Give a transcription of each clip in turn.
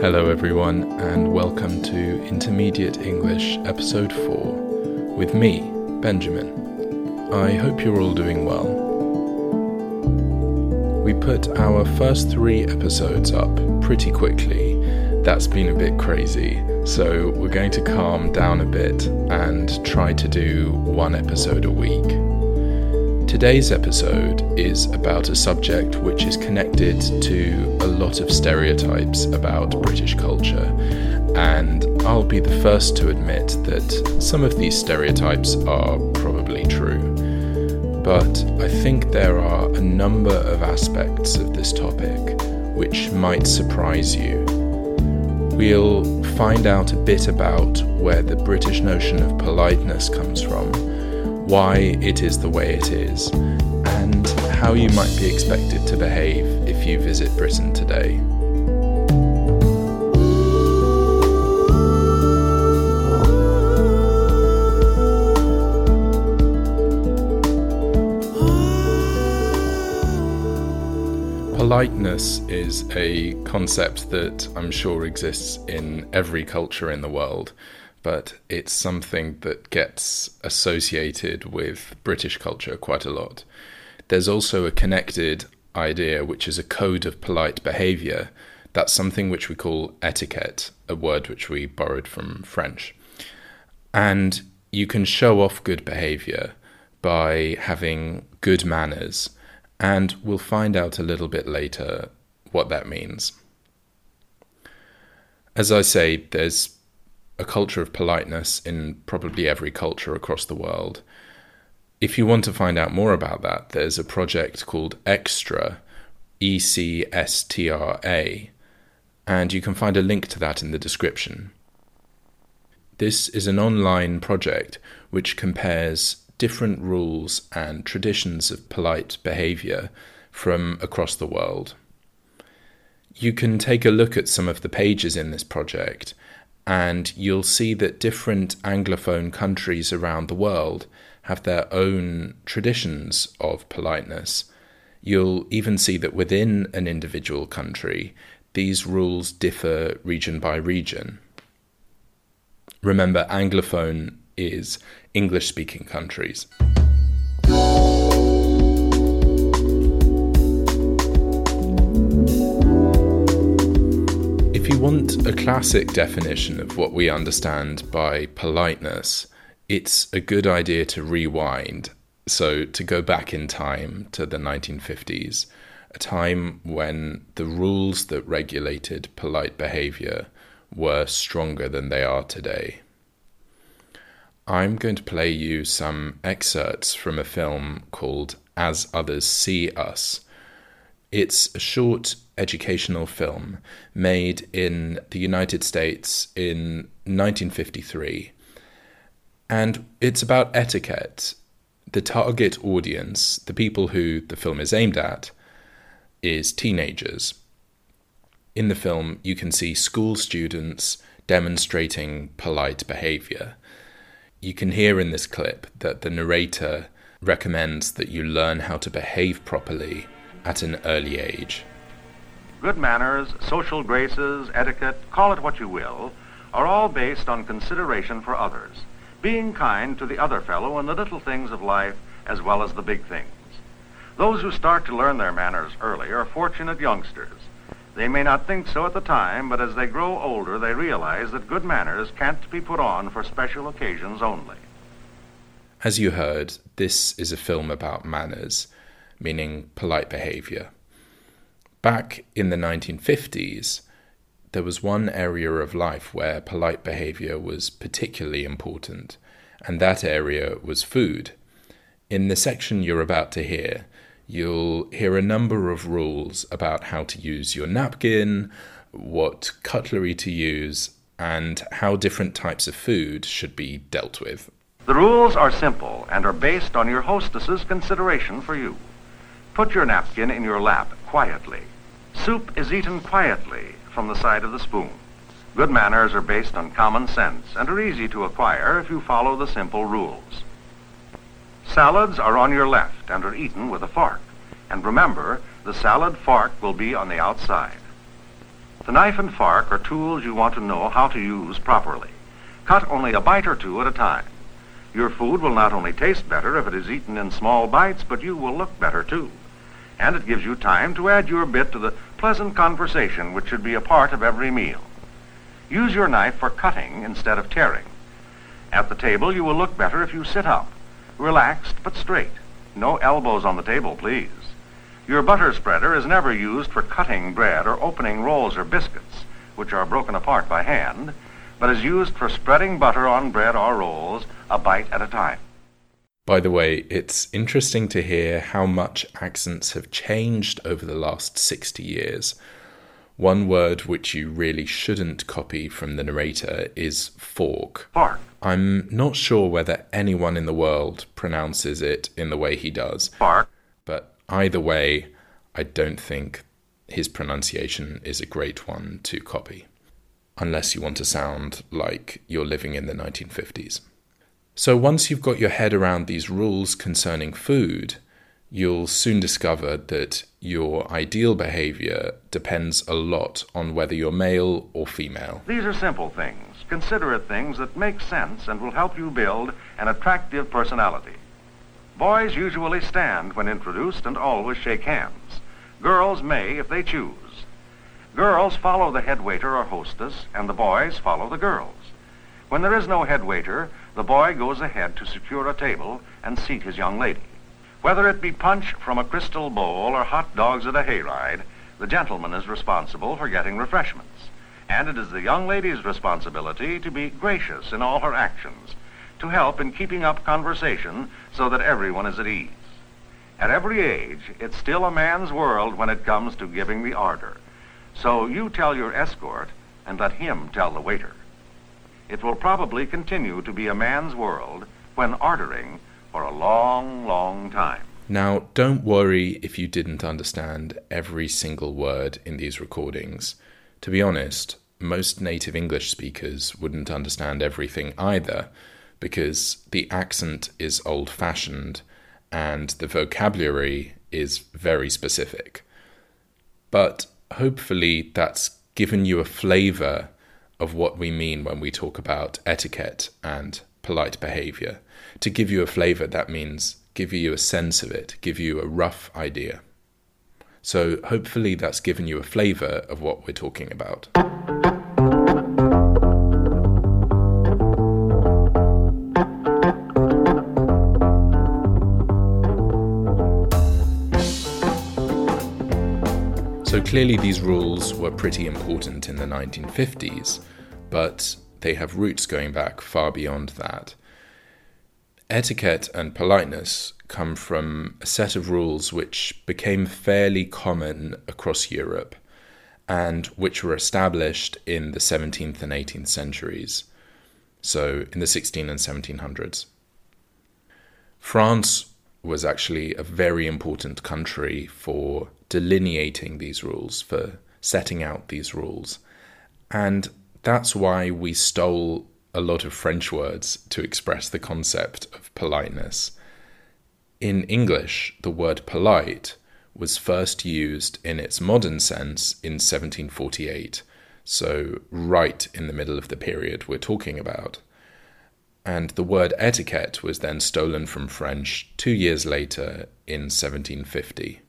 Hello, everyone, and welcome to Intermediate English, Episode 4, with me, Benjamin. I hope you're all doing well. We put our first three episodes up pretty quickly. That's been a bit crazy, so we're going to calm down a bit and try to do one episode a week. Today's episode is about a subject which is connected to a lot of stereotypes about British culture, and I'll be the first to admit that some of these stereotypes are probably true. But I think there are a number of aspects of this topic which might surprise you. We'll find out a bit about where the British notion of politeness comes from why it is the way it is, and how you might be expected to behave if you visit Britain today. Politeness is a concept that I'm sure exists in every culture in the world but it's something that gets associated with British culture quite a lot. There's also a connected idea, which is a code of polite behavior. That's something which we call etiquette, a word which we borrowed from French. And you can show off good behavior by having good manners, and we'll find out a little bit later what that means. As I say, there's a culture of politeness in probably every culture across the world. If you want to find out more about that, there's a project called Extra, E C S T R A, and you can find a link to that in the description. This is an online project which compares different rules and traditions of polite behavior from across the world. You can take a look at some of the pages in this project and you'll see that different Anglophone countries around the world have their own traditions of politeness. You'll even see that within an individual country, these rules differ region by region. Remember, Anglophone is English speaking countries. Want a classic definition of what we understand by politeness, it's a good idea to rewind. So, to go back in time to the 1950s, a time when the rules that regulated polite behavior were stronger than they are today. I'm going to play you some excerpts from a film called As Others See Us. It's a short educational film made in the United States in 1953. And it's about etiquette. The target audience, the people who the film is aimed at, is teenagers. In the film, you can see school students demonstrating polite behavior. You can hear in this clip that the narrator recommends that you learn how to behave properly at an early age. Good manners, social graces, etiquette, call it what you will, are all based on consideration for others, being kind to the other fellow in the little things of life as well as the big things. Those who start to learn their manners early are fortunate youngsters. They may not think so at the time, but as they grow older, they realize that good manners can't be put on for special occasions only. As you heard, this is a film about manners, meaning polite behavior back in the 1950s, there was one area of life where polite behavior was particularly important, and that area was food. In the section you're about to hear, you'll hear a number of rules about how to use your napkin, what cutlery to use, and how different types of food should be dealt with. The rules are simple and are based on your hostess's consideration for you. Put your napkin in your lap quietly. Soup is eaten quietly from the side of the spoon. Good manners are based on common sense and are easy to acquire if you follow the simple rules. Salads are on your left and are eaten with a fork. And remember, the salad fork will be on the outside. The knife and fork are tools you want to know how to use properly. Cut only a bite or two at a time. Your food will not only taste better if it is eaten in small bites, but you will look better too. And it gives you time to add your bit to the pleasant conversation which should be a part of every meal. Use your knife for cutting instead of tearing. At the table, you will look better if you sit up, relaxed but straight. No elbows on the table, please. Your butter spreader is never used for cutting bread or opening rolls or biscuits, which are broken apart by hand, but is used for spreading butter on bread or rolls a bite at a time. By the way, it's interesting to hear how much accents have changed over the last 60 years. One word which you really shouldn't copy from the narrator is fork. Fork. I'm not sure whether anyone in the world pronounces it in the way he does. Fork. But either way, I don't think his pronunciation is a great one to copy, unless you want to sound like you're living in the 1950s. So once you've got your head around these rules concerning food, you'll soon discover that your ideal behavior depends a lot on whether you're male or female. These are simple things, considerate things that make sense and will help you build an attractive personality. Boys usually stand when introduced and always shake hands. Girls may if they choose. Girls follow the head waiter or hostess, and the boys follow the girls. When there is no head waiter, the boy goes ahead to secure a table and seat his young lady. Whether it be punch from a crystal bowl or hot dogs at a hayride, the gentleman is responsible for getting refreshments. And it is the young lady's responsibility to be gracious in all her actions, to help in keeping up conversation so that everyone is at ease. At every age, it's still a man's world when it comes to giving the order. So you tell your escort and let him tell the waiter. It will probably continue to be a man's world when ordering for a long, long time. Now, don't worry if you didn't understand every single word in these recordings. To be honest, most native English speakers wouldn't understand everything either, because the accent is old fashioned and the vocabulary is very specific. But hopefully, that's given you a flavour of what we mean when we talk about etiquette and polite behaviour. To give you a flavour, that means give you a sense of it, give you a rough idea. So hopefully that's given you a flavour of what we're talking about. Clearly, these rules were pretty important in the 1950s, but they have roots going back far beyond that. Etiquette and politeness come from a set of rules which became fairly common across Europe and which were established in the 17th and 18th centuries, so in the 16 and 1700s. France was actually a very important country for delineating these rules, for setting out these rules. And that's why we stole a lot of French words to express the concept of politeness. In English, the word polite was first used in its modern sense in 1748, so right in the middle of the period we're talking about. And the word etiquette was then stolen from French two years later in 1750.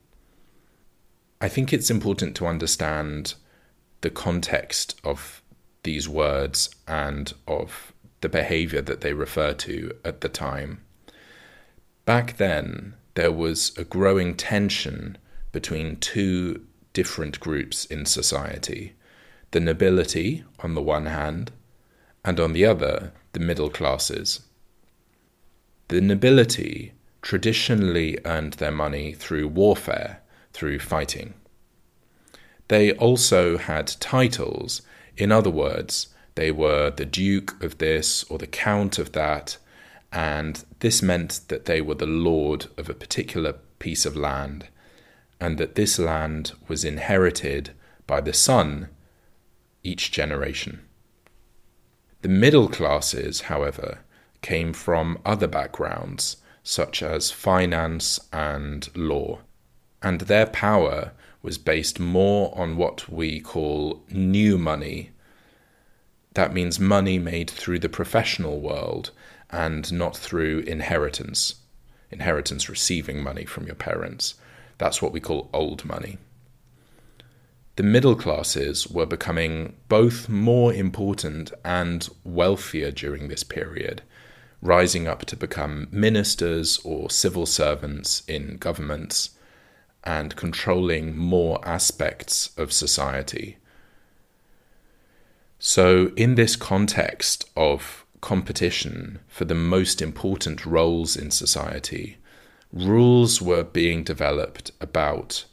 I think it's important to understand the context of these words and of the behavior that they refer to at the time. Back then, there was a growing tension between two different groups in society the nobility, on the one hand, and on the other, the middle classes. The nobility traditionally earned their money through warfare, through fighting. They also had titles in other words, they were the Duke of this or the Count of that, and this meant that they were the lord of a particular piece of land, and that this land was inherited by the son each generation. The middle classes, however, came from other backgrounds, such as finance and law. And their power was based more on what we call new money. That means money made through the professional world and not through inheritance. Inheritance receiving money from your parents. That's what we call old money. The middle classes were becoming both more important and wealthier during this period, rising up to become ministers or civil servants in governments and controlling more aspects of society. So, in this context of competition for the most important roles in society, rules were being developed about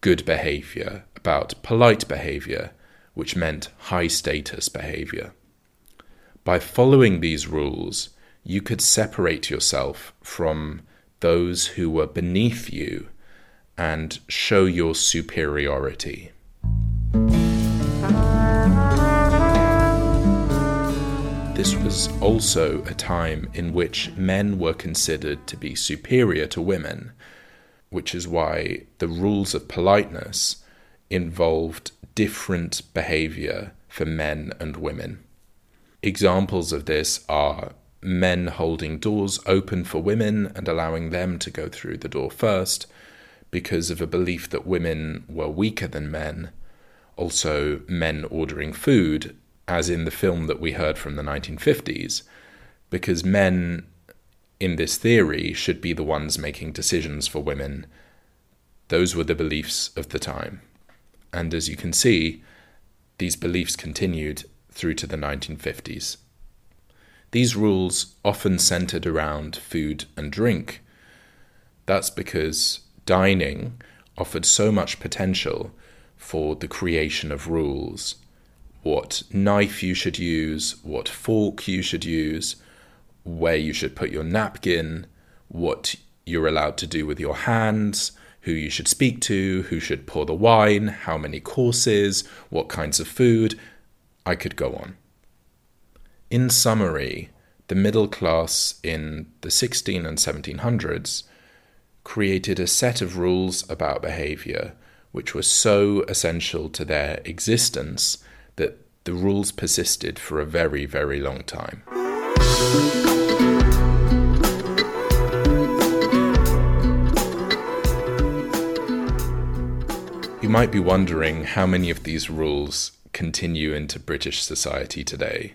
good behavior, about polite behavior, which meant high status behavior. By following these rules, you could separate yourself from those who were beneath you and show your superiority. This was also a time in which men were considered to be superior to women, which is why the rules of politeness involved different behavior for men and women. Examples of this are men holding doors open for women and allowing them to go through the door first because of a belief that women were weaker than men. Also, men ordering food, as in the film that we heard from the 1950s, because men, in this theory, should be the ones making decisions for women. Those were the beliefs of the time. And as you can see, these beliefs continued through to the 1950s. These rules often centered around food and drink. That's because dining offered so much potential for the creation of rules. What knife you should use, what fork you should use, where you should put your napkin, what you're allowed to do with your hands, who you should speak to, who should pour the wine, how many courses, what kinds of food. I could go on. In summary, the middle class in the 16 and 1700s created a set of rules about behavior which were so essential to their existence that the rules persisted for a very, very long time. You might be wondering how many of these rules continue into British society today.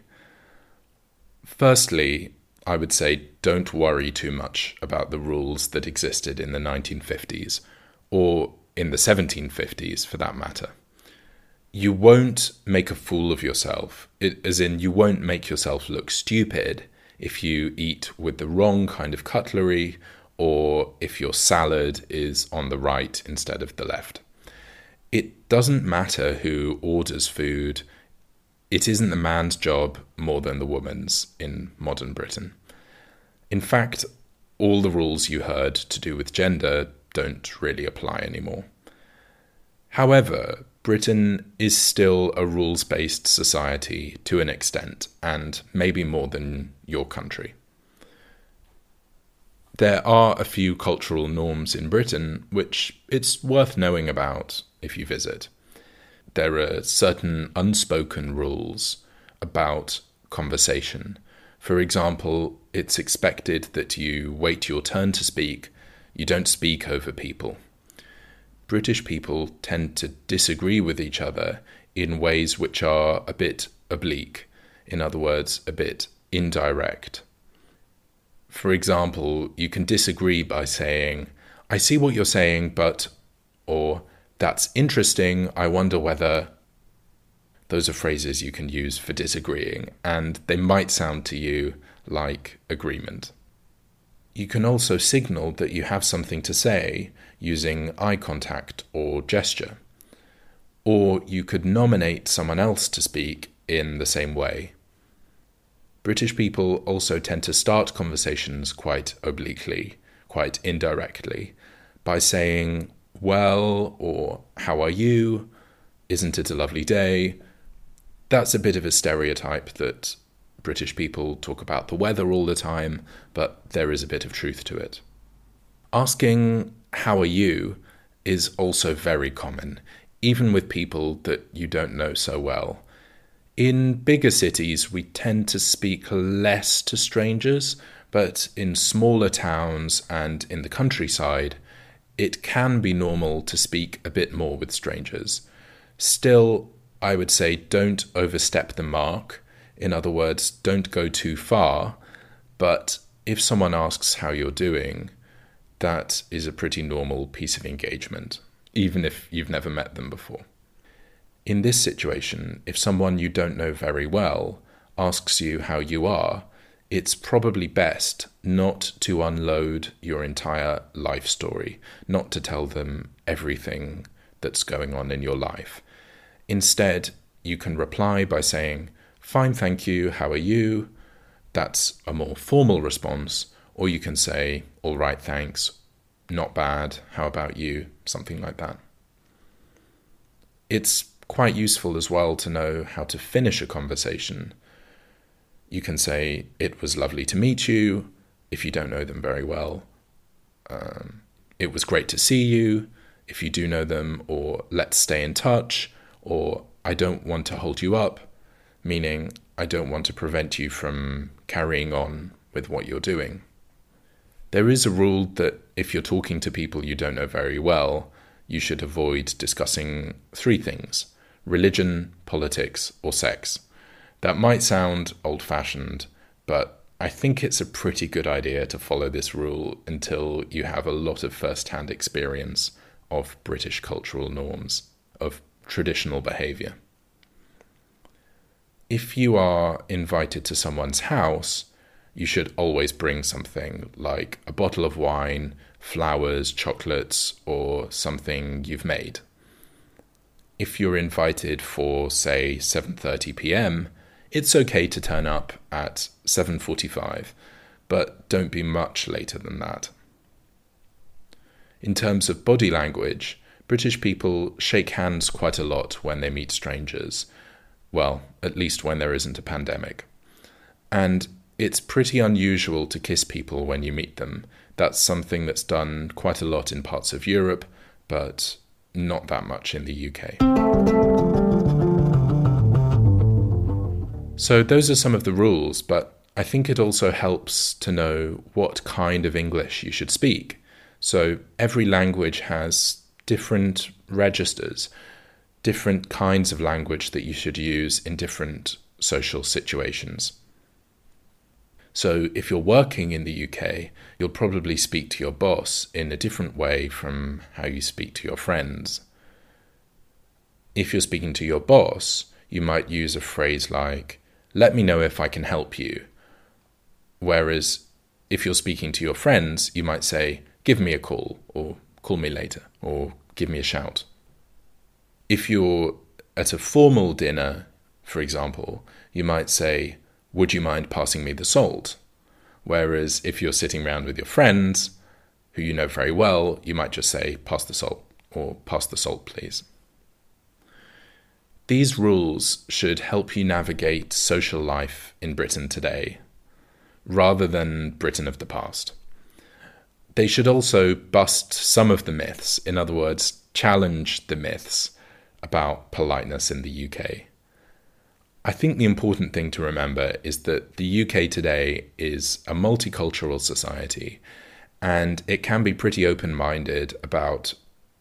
Firstly, I would say don't worry too much about the rules that existed in the 1950s, or in the 1750s for that matter. You won't make a fool of yourself, it, as in, you won't make yourself look stupid if you eat with the wrong kind of cutlery or if your salad is on the right instead of the left it doesn't matter who orders food. It isn't the man's job more than the woman's in modern Britain. In fact, all the rules you heard to do with gender don't really apply anymore. However, Britain is still a rules based society to an extent, and maybe more than your country. There are a few cultural norms in Britain which it's worth knowing about if you visit. There are certain unspoken rules about conversation. For example, it's expected that you wait your turn to speak, you don't speak over people. British people tend to disagree with each other in ways which are a bit oblique, in other words, a bit indirect. For example, you can disagree by saying, I see what you're saying, but, or that's interesting. I wonder whether those are phrases you can use for disagreeing, and they might sound to you like agreement. You can also signal that you have something to say using eye contact or gesture. Or you could nominate someone else to speak in the same way. British people also tend to start conversations quite obliquely, quite indirectly, by saying, well or how are you? Isn't it a lovely day? That's a bit of a stereotype that British people talk about the weather all the time, but there is a bit of truth to it. Asking, How are you? is also very common, even with people that you don't know so well. In bigger cities, we tend to speak less to strangers, but in smaller towns and in the countryside, it can be normal to speak a bit more with strangers. Still, I would say don't overstep the mark. In other words, don't go too far. But if someone asks how you're doing, that is a pretty normal piece of engagement, even if you've never met them before. In this situation, if someone you don't know very well asks you how you are, it's probably best not to unload your entire life story, not to tell them everything that's going on in your life. Instead, you can reply by saying, Fine, thank you, how are you? That's a more formal response. Or you can say, All right, thanks, not bad, how about you? Something like that. It's quite useful as well to know how to finish a conversation. You can say, It was lovely to meet you, if you don't know them very well. Um, it was great to see you, if you do know them, or let's stay in touch, or I don't want to hold you up, meaning I don't want to prevent you from carrying on with what you're doing. There is a rule that if you're talking to people you don't know very well, you should avoid discussing three things religion, politics, or sex. That might sound old fashioned, but I think it's a pretty good idea to follow this rule until you have a lot of first hand experience of British cultural norms, of traditional behavior. If you are invited to someone's house, you should always bring something like a bottle of wine, flowers, chocolates, or something you've made. If you're invited for say 7:30 p.m., it's okay to turn up at 7:45, but don't be much later than that. In terms of body language, British people shake hands quite a lot when they meet strangers. Well, at least when there isn't a pandemic. And it's pretty unusual to kiss people when you meet them. That's something that's done quite a lot in parts of Europe, but not that much in the UK. So, those are some of the rules, but I think it also helps to know what kind of English you should speak. So, every language has different registers, different kinds of language that you should use in different social situations. So, if you're working in the UK, you'll probably speak to your boss in a different way from how you speak to your friends. If you're speaking to your boss, you might use a phrase like, let me know if I can help you. Whereas if you're speaking to your friends, you might say, give me a call, or call me later, or give me a shout. If you're at a formal dinner, for example, you might say, would you mind passing me the salt? Whereas if you're sitting around with your friends, who you know very well, you might just say, pass the salt, or pass the salt, please. These rules should help you navigate social life in Britain today, rather than Britain of the past. They should also bust some of the myths, in other words, challenge the myths about politeness in the UK. I think the important thing to remember is that the UK today is a multicultural society and it can be pretty open minded about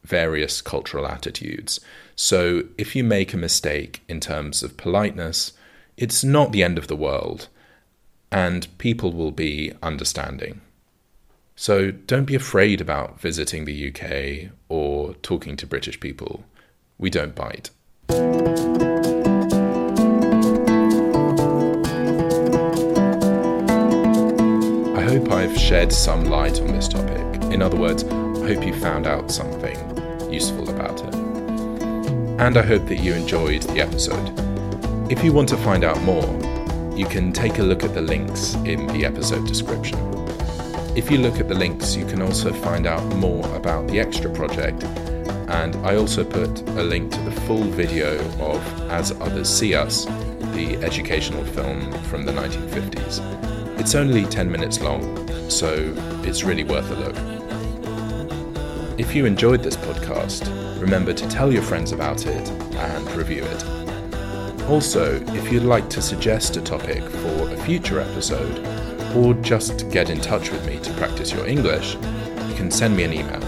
various cultural attitudes. So if you make a mistake in terms of politeness, it's not the end of the world and people will be understanding. So don't be afraid about visiting the UK or talking to British people. We don't bite. I hope I've shed some light on this topic. In other words, I hope you found out something useful about it. And I hope that you enjoyed the episode. If you want to find out more, you can take a look at the links in the episode description. If you look at the links, you can also find out more about the Extra project, and I also put a link to the full video of As Others See Us, the educational film from the 1950s. It's only 10 minutes long, so it's really worth a look. if you enjoyed this podcast, remember to tell your friends about it and review it. Also, if you'd like to suggest a topic for a future episode, or just get in touch with me to practice your English, you can send me an email.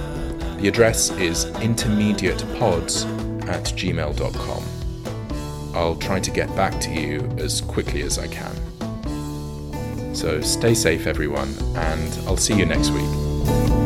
The address is intermediatepods at gmail.com. I'll try to get back to you as quickly as I can. So stay safe, everyone, and I'll see you next week.